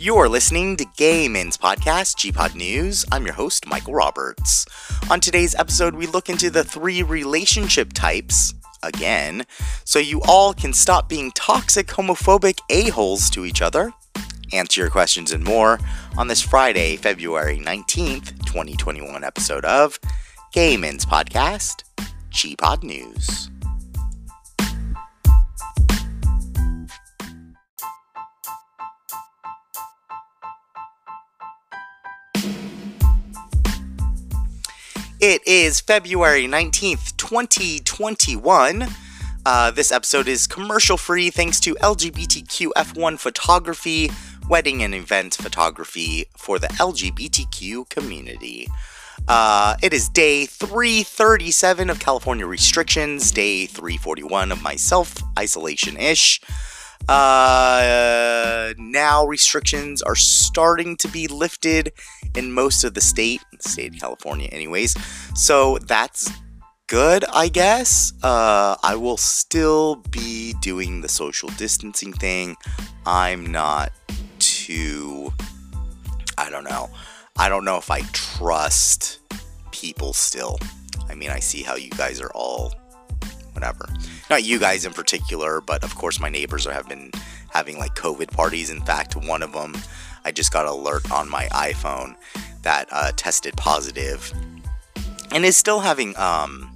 You're listening to Gay Men's Podcast, GPod News. I'm your host, Michael Roberts. On today's episode, we look into the three relationship types, again, so you all can stop being toxic, homophobic a-holes to each other. Answer your questions and more on this Friday, February 19th, 2021 episode of Gay Men's Podcast, GPod News. It is February 19th, 2021. Uh, this episode is commercial free thanks to LGBTQ F1 photography, wedding and event photography for the LGBTQ community. Uh, it is day 337 of California restrictions, day 341 of my self isolation ish. Uh, now restrictions are starting to be lifted in most of the state, state of California, anyways. So that's good, I guess. Uh, I will still be doing the social distancing thing. I'm not too. I don't know. I don't know if I trust people still. I mean, I see how you guys are all whatever. Not you guys in particular, but of course my neighbors have been having like COVID parties. In fact, one of them, I just got an alert on my iPhone that uh, tested positive and is still having um,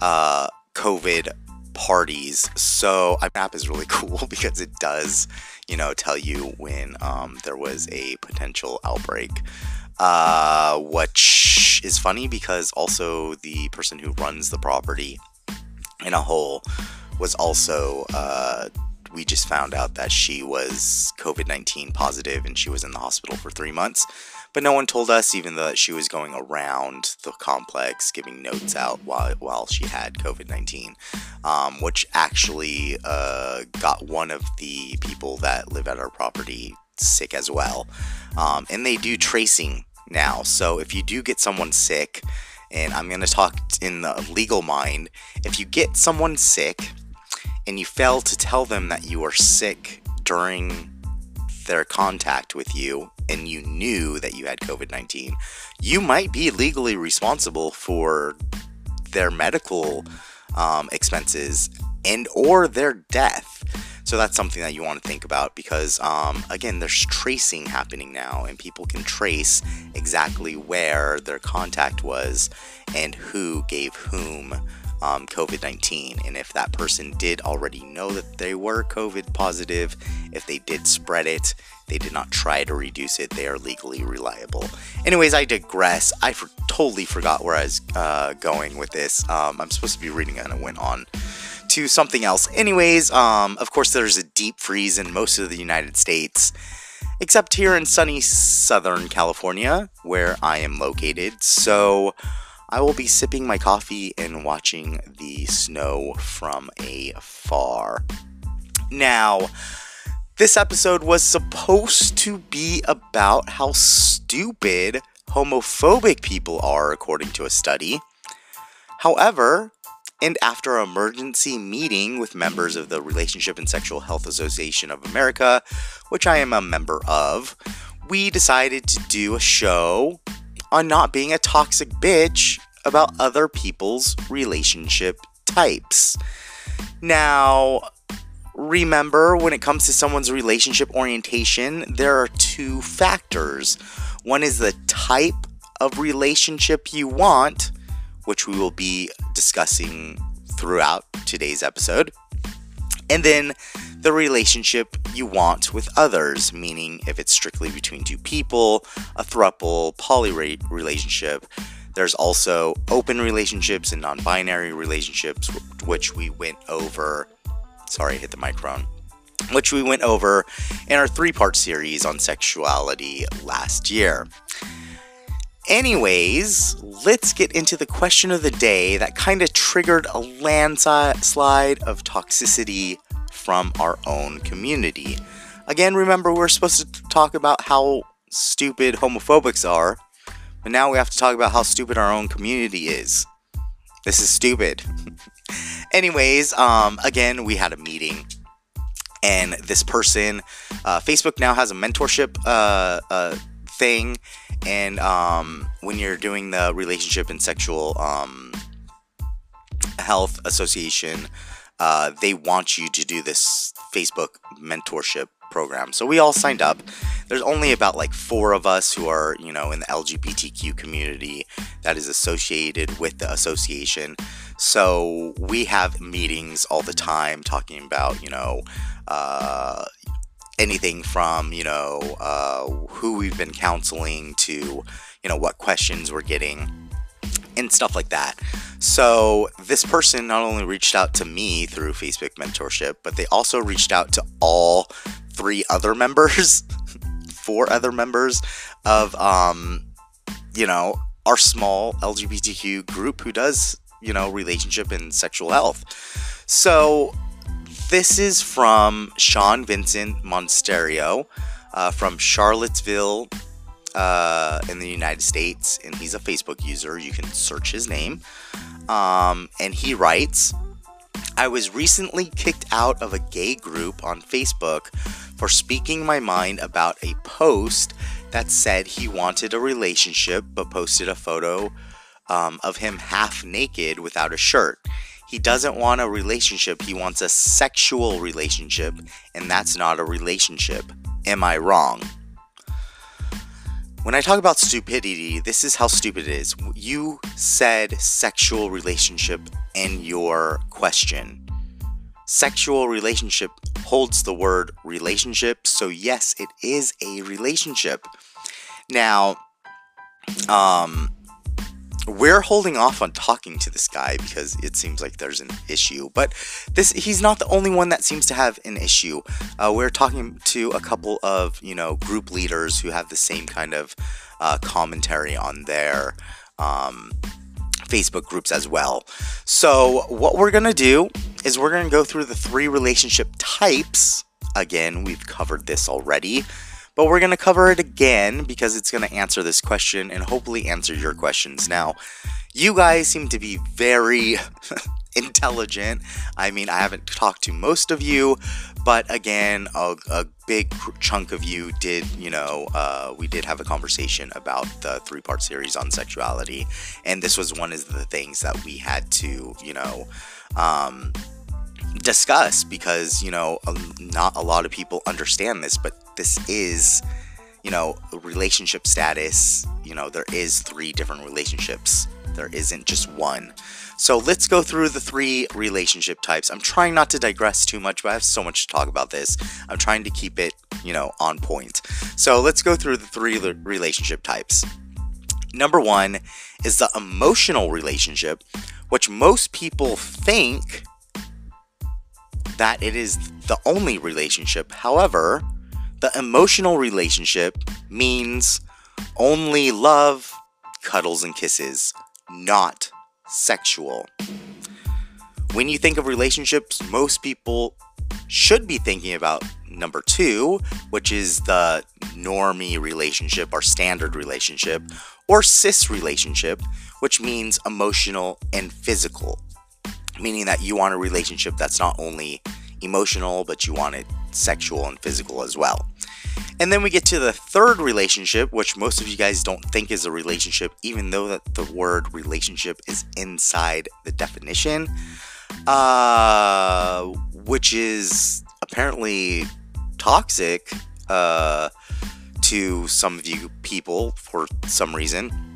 uh, COVID parties. So my app is really cool because it does, you know, tell you when um, there was a potential outbreak. Uh, which is funny because also the person who runs the property in a hole was also uh, we just found out that she was COVID 19 positive and she was in the hospital for three months. But no one told us, even though she was going around the complex giving notes out while, while she had COVID 19, um, which actually uh, got one of the people that live at our property sick as well. Um, and they do tracing now. So if you do get someone sick, and I'm going to talk in the legal mind. If you get someone sick and you fail to tell them that you are sick during their contact with you and you knew that you had COVID 19, you might be legally responsible for their medical um, expenses and or their death. So that's something that you want to think about because, um, again, there's tracing happening now, and people can trace exactly where their contact was and who gave whom um, COVID 19. And if that person did already know that they were COVID positive, if they did spread it, they did not try to reduce it, they are legally reliable. Anyways, I digress. I for- totally forgot where I was uh, going with this. Um, I'm supposed to be reading and it went on to something else. Anyways, um, of course, there's a deep freeze in most of the United States, except here in sunny Southern California, where I am located. So I will be sipping my coffee and watching the snow from afar. Now, this episode was supposed to be about how stupid homophobic people are, according to a study. However, and after an emergency meeting with members of the Relationship and Sexual Health Association of America, which I am a member of, we decided to do a show on not being a toxic bitch about other people's relationship types. Now, remember when it comes to someone's relationship orientation, there are two factors. One is the type of relationship you want, which we will be discussing throughout today's episode. And then the relationship you want with others, meaning if it's strictly between two people, a thruple, poly relationship. There's also open relationships and non binary relationships, which we went over. Sorry, I hit the microphone. Which we went over in our three part series on sexuality last year. Anyways, let's get into the question of the day that kind of triggered a landslide of toxicity from our own community. Again, remember, we're supposed to talk about how stupid homophobics are, but now we have to talk about how stupid our own community is. This is stupid. Anyways, um, again, we had a meeting and this person, uh, Facebook now has a mentorship uh, uh, thing, and um, when you're doing the relationship and sexual um, health association, uh, they want you to do this Facebook mentorship program. So we all signed up. There's only about like four of us who are, you know, in the LGBTQ community that is associated with the association. So we have meetings all the time talking about, you know, uh, anything from, you know, uh, who we've been counseling to, you know, what questions we're getting and stuff like that. So, this person not only reached out to me through Facebook mentorship, but they also reached out to all three other members, four other members of, um, you know, our small LGBTQ group who does, you know, relationship and sexual health. So, this is from Sean Vincent Monsterio uh, from Charlottesville, uh, in the United States, and he's a Facebook user. You can search his name. Um, and he writes I was recently kicked out of a gay group on Facebook for speaking my mind about a post that said he wanted a relationship but posted a photo um, of him half naked without a shirt. He doesn't want a relationship, he wants a sexual relationship, and that's not a relationship. Am I wrong? When I talk about stupidity, this is how stupid it is. You said sexual relationship in your question. Sexual relationship holds the word relationship, so yes, it is a relationship. Now, um, we're holding off on talking to this guy because it seems like there's an issue but this he's not the only one that seems to have an issue. Uh, we're talking to a couple of you know group leaders who have the same kind of uh, commentary on their um, facebook groups as well. So what we're gonna do is we're gonna go through the three relationship types. Again we've covered this already but we're going to cover it again because it's going to answer this question and hopefully answer your questions. Now, you guys seem to be very intelligent. I mean, I haven't talked to most of you, but again, a, a big chunk of you did, you know, uh, we did have a conversation about the three part series on sexuality. And this was one of the things that we had to, you know, um, discuss because you know not a lot of people understand this but this is you know relationship status. You know there is three different relationships. There isn't just one. So let's go through the three relationship types. I'm trying not to digress too much but i have so much to talk about this. I'm trying to keep it you know on point. So let's go through the three relationship types. Number one is the emotional relationship which most people think that it is the only relationship. However, the emotional relationship means only love, cuddles, and kisses, not sexual. When you think of relationships, most people should be thinking about number two, which is the normie relationship or standard relationship, or cis relationship, which means emotional and physical meaning that you want a relationship that's not only emotional, but you want it sexual and physical as well. And then we get to the third relationship, which most of you guys don't think is a relationship, even though that the word relationship is inside the definition, uh, which is apparently toxic uh, to some of you people for some reason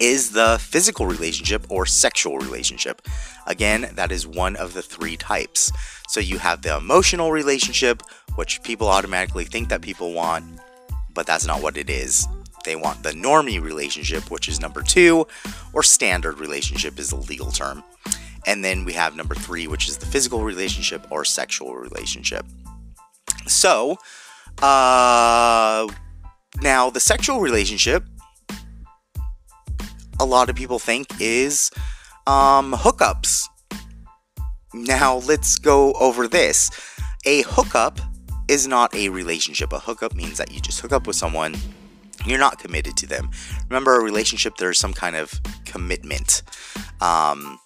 is the physical relationship or sexual relationship. Again, that is one of the three types. So you have the emotional relationship, which people automatically think that people want, but that's not what it is. They want the normie relationship, which is number two, or standard relationship is the legal term. And then we have number three, which is the physical relationship or sexual relationship. So, uh, now the sexual relationship a lot of people think is um, hookups. Now, let's go over this. A hookup is not a relationship. A hookup means that you just hook up with someone, you're not committed to them. Remember, a relationship, there's some kind of commitment. Um,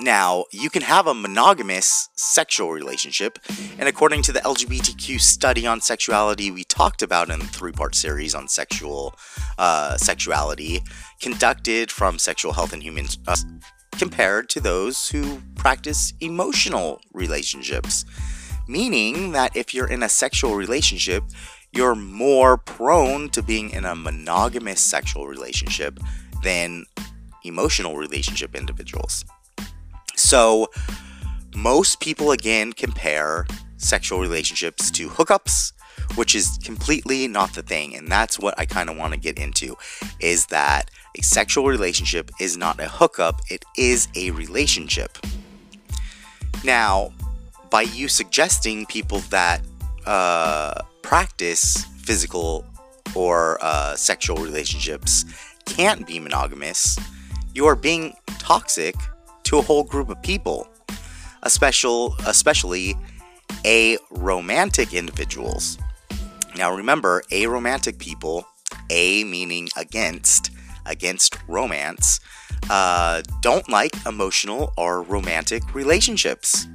Now, you can have a monogamous sexual relationship, and according to the LGBTQ study on sexuality we talked about in the three-part series on sexual uh, sexuality, conducted from Sexual Health and Human, uh, compared to those who practice emotional relationships, meaning that if you're in a sexual relationship, you're more prone to being in a monogamous sexual relationship than emotional relationship individuals. So, most people again compare sexual relationships to hookups, which is completely not the thing. And that's what I kind of want to get into is that a sexual relationship is not a hookup, it is a relationship. Now, by you suggesting people that uh, practice physical or uh, sexual relationships can't be monogamous, you are being toxic to a whole group of people, especially especially aromantic individuals. Now remember, aromantic people, a meaning against, against romance, uh, don't like emotional or romantic relationships.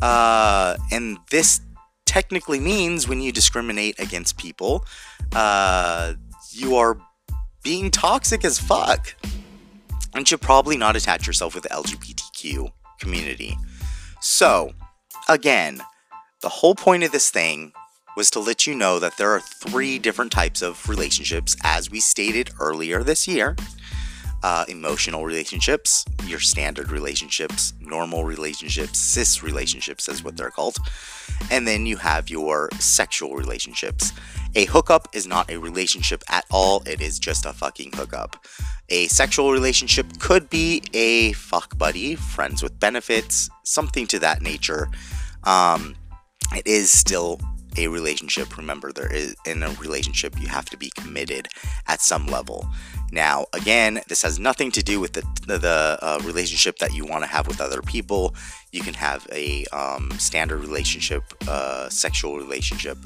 Uh, and this technically means when you discriminate against people, uh, you are being toxic as fuck and should probably not attach yourself with the LGBTQ community. So, again, the whole point of this thing was to let you know that there are three different types of relationships, as we stated earlier this year uh, emotional relationships, your standard relationships, normal relationships, cis relationships, is what they're called. And then you have your sexual relationships. A hookup is not a relationship at all, it is just a fucking hookup. A sexual relationship could be a fuck buddy, friends with benefits, something to that nature. Um, it is still a relationship. Remember, there is in a relationship you have to be committed at some level. Now, again, this has nothing to do with the the uh, relationship that you want to have with other people. You can have a um, standard relationship, uh, sexual relationship,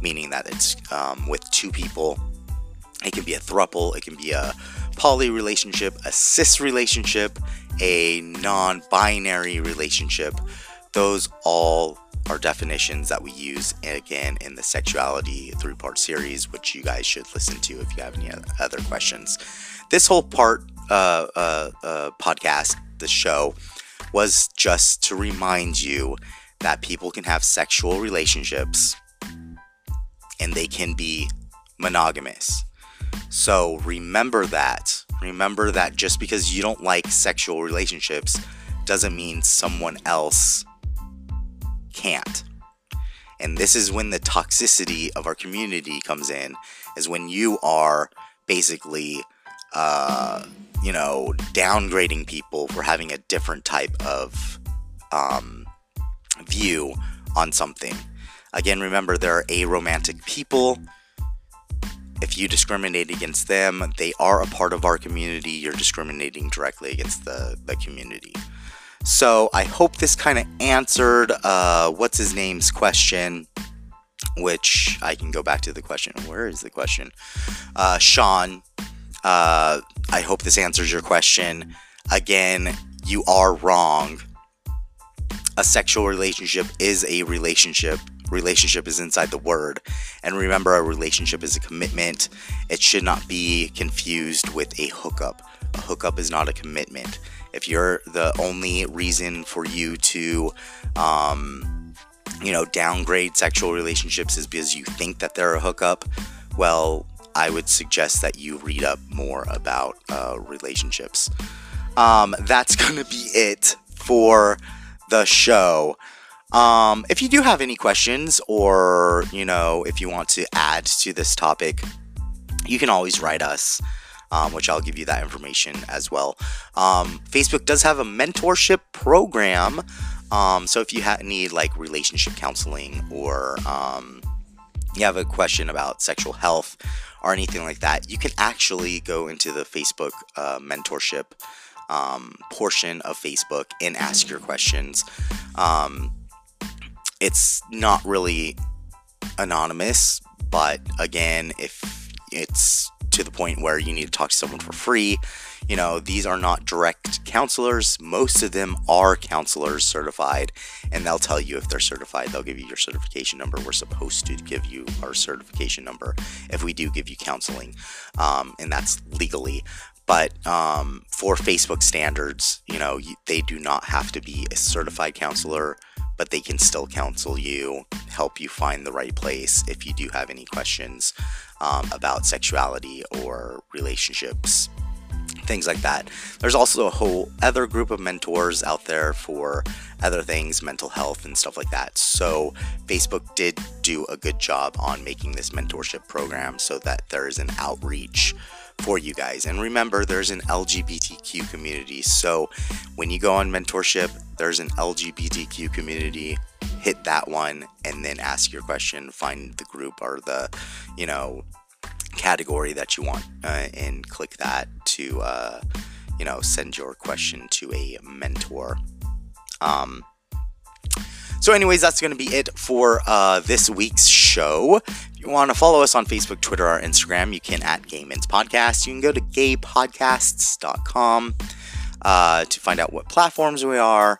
meaning that it's um, with two people. It can be a thruple. It can be a poly relationship, a cis relationship, a non binary relationship. Those all are definitions that we use again in the sexuality three part series, which you guys should listen to if you have any other questions. This whole part uh, uh, uh, podcast, the show, was just to remind you that people can have sexual relationships and they can be monogamous. So remember that. Remember that just because you don't like sexual relationships doesn't mean someone else can't. And this is when the toxicity of our community comes in, is when you are basically, uh, you know, downgrading people for having a different type of um, view on something. Again, remember there are aromantic people if you discriminate against them, they are a part of our community. You're discriminating directly against the, the community. So I hope this kind of answered uh, what's his name's question, which I can go back to the question. Where is the question? Uh, Sean, uh, I hope this answers your question. Again, you are wrong. A sexual relationship is a relationship relationship is inside the word. And remember, a relationship is a commitment. It should not be confused with a hookup. A hookup is not a commitment. If you're the only reason for you to, um, you know, downgrade sexual relationships is because you think that they're a hookup, well, I would suggest that you read up more about uh, relationships. Um, that's going to be it for the show. Um, if you do have any questions or, you know, if you want to add to this topic, you can always write us. Um, which I'll give you that information as well. Um, Facebook does have a mentorship program. Um, so if you ha- need like relationship counseling or um, you have a question about sexual health or anything like that, you can actually go into the Facebook uh, mentorship um, portion of Facebook and ask your questions. Um, it's not really anonymous, but again, if it's to the point where you need to talk to someone for free. You know, these are not direct counselors. Most of them are counselors certified, and they'll tell you if they're certified. They'll give you your certification number. We're supposed to give you our certification number if we do give you counseling, um, and that's legally. But um, for Facebook standards, you know, they do not have to be a certified counselor but they can still counsel you, help you find the right place if you do have any questions um, about sexuality or relationships, things like that. There's also a whole other group of mentors out there for other things, mental health and stuff like that. So, Facebook did do a good job on making this mentorship program so that there is an outreach for you guys. And remember, there's an LGBTQ community. So when you go on mentorship, there's an LGBTQ community. Hit that one and then ask your question. Find the group or the, you know, category that you want uh, and click that to, uh, you know, send your question to a mentor. Um, so, anyways, that's going to be it for uh, this week's show. If you want to follow us on Facebook, Twitter, or Instagram, you can at Gay Men's Podcast. You can go to gaypodcasts.com uh, to find out what platforms we are,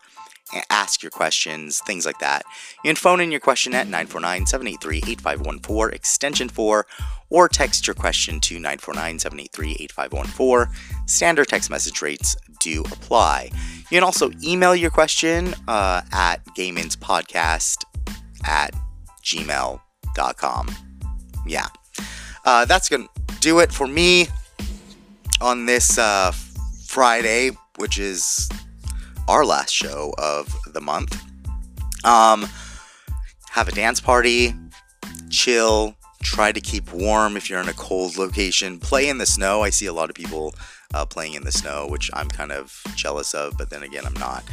ask your questions, things like that. You can phone in your question at 949 783 8514, extension 4, or text your question to 949 783 8514. Standard text message rates do apply. You can also email your question uh, at gaymenspodcast at gmail.com. Yeah. Uh, that's going to do it for me on this uh, Friday, which is our last show of the month. Um, have a dance party, chill, try to keep warm if you're in a cold location, play in the snow. I see a lot of people uh, playing in the snow, which I'm kind of jealous of, but then again, I'm not.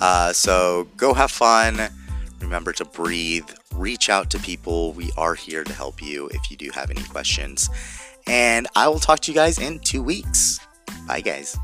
Uh, so go have fun. Remember to breathe. Reach out to people. We are here to help you if you do have any questions. And I will talk to you guys in two weeks. Bye, guys.